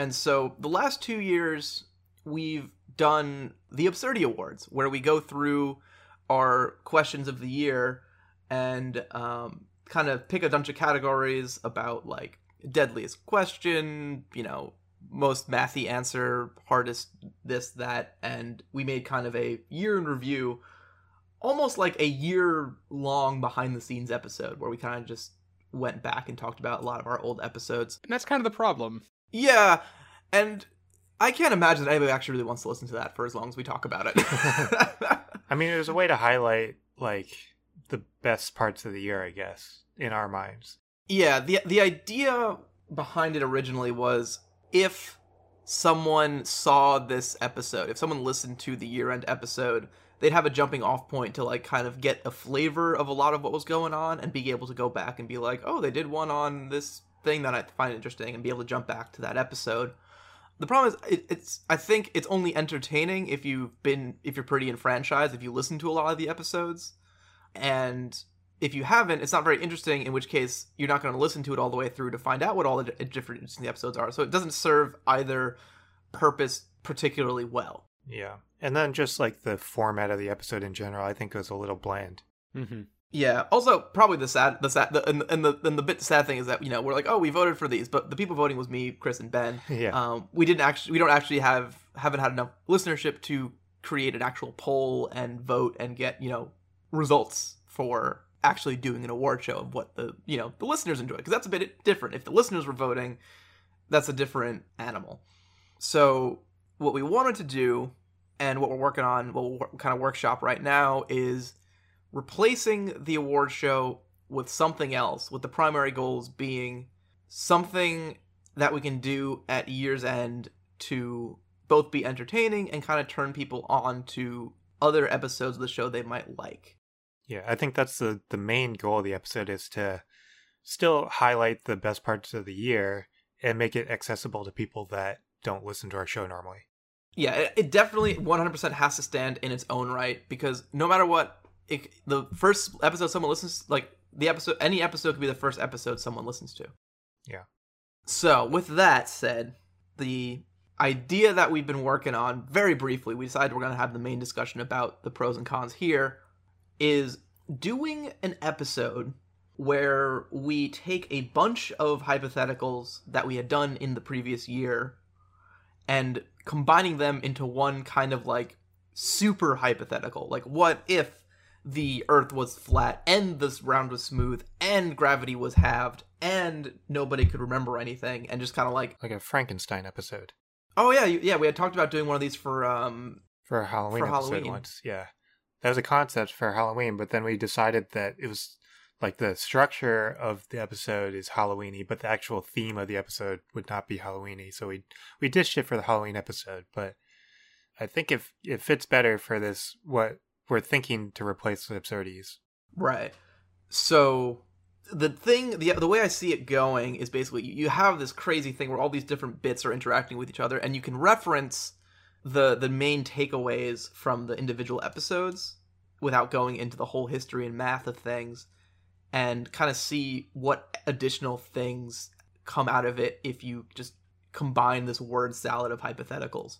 And so the last two years, we've done the Absurdity Awards, where we go through our questions of the year and um, kind of pick a bunch of categories about like deadliest question, you know, most mathy answer, hardest this, that, and we made kind of a year in review, almost like a year long behind the scenes episode where we kind of just went back and talked about a lot of our old episodes. And that's kind of the problem. Yeah, and I can't imagine that anybody actually really wants to listen to that for as long as we talk about it. I mean, it was a way to highlight like the best parts of the year, I guess, in our minds. yeah, the the idea behind it originally was if someone saw this episode, if someone listened to the year-end episode, they'd have a jumping off point to like kind of get a flavor of a lot of what was going on and be able to go back and be like, "Oh, they did one on this thing that I find interesting," and be able to jump back to that episode. The problem is, it, it's I think it's only entertaining if you've been if you're pretty enfranchised, if you listen to a lot of the episodes, and if you haven't, it's not very interesting. In which case, you're not going to listen to it all the way through to find out what all the di- different interesting episodes are. So it doesn't serve either purpose particularly well. Yeah. And then just like the format of the episode in general, I think was a little bland. Mm-hmm. Yeah. Also, probably the sad, the sad, the, and, and the and the bit sad thing is that you know we're like, oh, we voted for these, but the people voting was me, Chris, and Ben. Yeah. Um, we didn't actually, we don't actually have, haven't had enough listenership to create an actual poll and vote and get you know results for actually doing an award show of what the you know the listeners enjoy because that's a bit different. If the listeners were voting, that's a different animal. So what we wanted to do and what we're working on, what we're kind of workshop right now is replacing the award show with something else, with the primary goals being something that we can do at year's end to both be entertaining and kind of turn people on to other episodes of the show they might like. Yeah, I think that's the the main goal of the episode is to still highlight the best parts of the year and make it accessible to people that don't listen to our show normally. Yeah, it, it definitely 100% has to stand in its own right because no matter what, it, the first episode someone listens like the episode any episode could be the first episode someone listens to. Yeah. So, with that said, the idea that we've been working on very briefly, we decided we're going to have the main discussion about the pros and cons here is doing an episode where we take a bunch of hypotheticals that we had done in the previous year and combining them into one kind of like super hypothetical. Like, what if the Earth was flat and this round was smooth and gravity was halved and nobody could remember anything and just kind of like, Like a Frankenstein episode oh yeah, yeah, we had talked about doing one of these for um for a Halloween For episode Halloween. once. Yeah. That was a concept for Halloween, but then we decided that it was like the structure of the episode is Halloweeny, but the actual theme of the episode would not be Halloweeny. So we we dished it for the Halloween episode, but I think if it fits better for this what we're thinking to replace the absurdities. Right. So the thing, the the way I see it going is basically you have this crazy thing where all these different bits are interacting with each other, and you can reference the the main takeaways from the individual episodes without going into the whole history and math of things, and kind of see what additional things come out of it if you just combine this word salad of hypotheticals.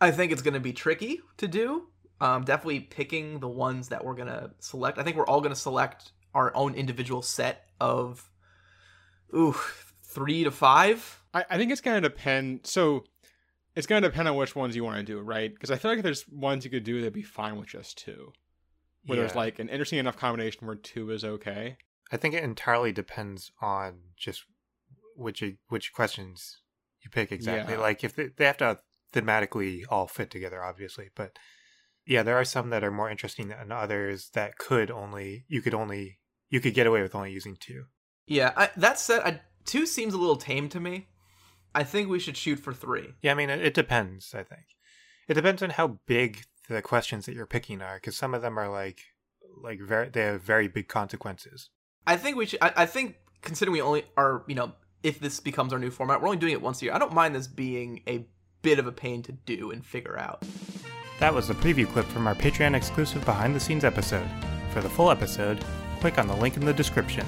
I think it's going to be tricky to do. Um, definitely picking the ones that we're going to select. I think we're all going to select our own individual set of, ooh, three to five. I, I think it's gonna depend. So it's gonna depend on which ones you want to do, right? Because I feel like there's ones you could do that'd be fine with just two. Where there's like an interesting enough combination where two is okay. I think it entirely depends on just which which questions you pick exactly. Yeah. Like if they, they have to thematically all fit together, obviously, but yeah, there are some that are more interesting than others that could only you could only you could get away with only using two. Yeah, I, that said, I, two seems a little tame to me. I think we should shoot for three. Yeah, I mean it, it depends. I think it depends on how big the questions that you're picking are, because some of them are like like very they have very big consequences. I think we should. I, I think considering we only are, you know, if this becomes our new format, we're only doing it once a year. I don't mind this being a bit of a pain to do and figure out. That was the preview clip from our Patreon exclusive behind the scenes episode. For the full episode, click on the link in the description.